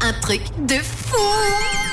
un truc de fou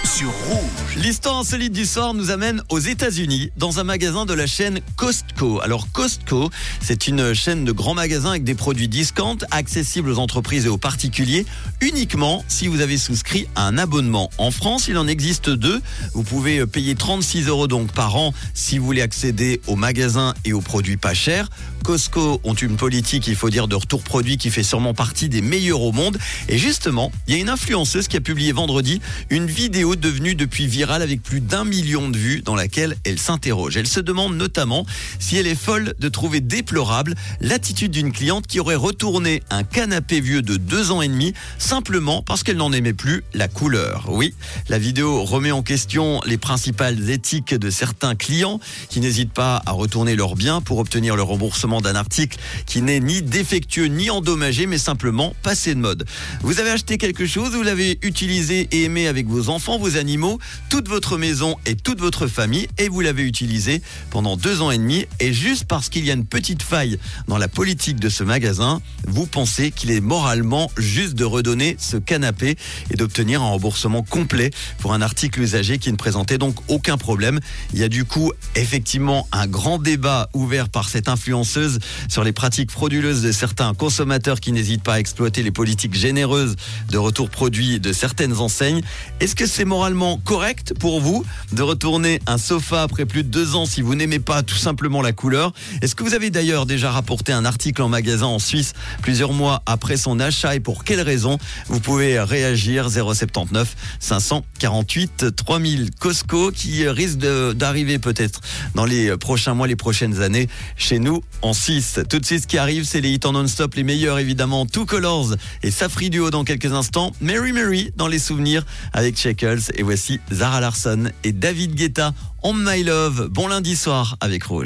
sur Rouge. L'histoire insolite du soir nous amène aux États-Unis, dans un magasin de la chaîne Costco. Alors Costco, c'est une chaîne de grands magasins avec des produits discount accessibles aux entreprises et aux particuliers, uniquement si vous avez souscrit à un abonnement. En France, il en existe deux. Vous pouvez payer 36 euros donc par an si vous voulez accéder aux magasins et aux produits pas chers. Costco ont une politique, il faut dire, de retour produit qui fait sûrement partie des meilleurs au monde. Et justement, il y a une influenceuse qui a publié vendredi une vidéo devenue depuis virale avec plus d'un million de vues dans laquelle elle s'interroge. Elle se demande notamment si elle est folle de trouver déplorable l'attitude d'une cliente qui aurait retourné un canapé vieux de deux ans et demi simplement parce qu'elle n'en aimait plus la couleur. Oui, la vidéo remet en question les principales éthiques de certains clients qui n'hésitent pas à retourner leurs biens pour obtenir le remboursement d'un article qui n'est ni défectueux ni endommagé mais simplement passé de mode. Vous avez acheté quelque chose, vous l'avez utilisé et aimé avec vos enfants, vos animaux, toute votre maison et toute votre famille et vous l'avez utilisé pendant deux ans et demi et juste parce qu'il y a une petite faille dans la politique de ce magasin, vous pensez qu'il est moralement juste de redonner ce canapé et d'obtenir un remboursement complet pour un article usagé qui ne présentait donc aucun problème. Il y a du coup effectivement un grand débat ouvert par cette influenceuse sur les pratiques frauduleuses de certains consommateurs qui n'hésitent pas à exploiter les politiques généreuses de retour produit de certaines enseignes. Est-ce que c'est moralement correct pour vous de retourner un sofa après plus de deux ans si vous n'aimez pas tout simplement la couleur Est-ce que vous avez d'ailleurs déjà rapporté un article en magasin en Suisse plusieurs mois après son achat et pour quelles raisons Vous pouvez réagir 079 548 3000 Costco qui risque d'arriver peut-être dans les prochains mois, les prochaines années chez nous en Suisse. Tout de suite, ce qui arrive, c'est les hits en non-stop, les meilleurs évidemment, Two Colors et Safri Duo dans quelques instants. Mary Mary dans les souvenirs avec Shekels et voici Zara Larson et David Guetta on My Love. Bon lundi soir avec Rouge.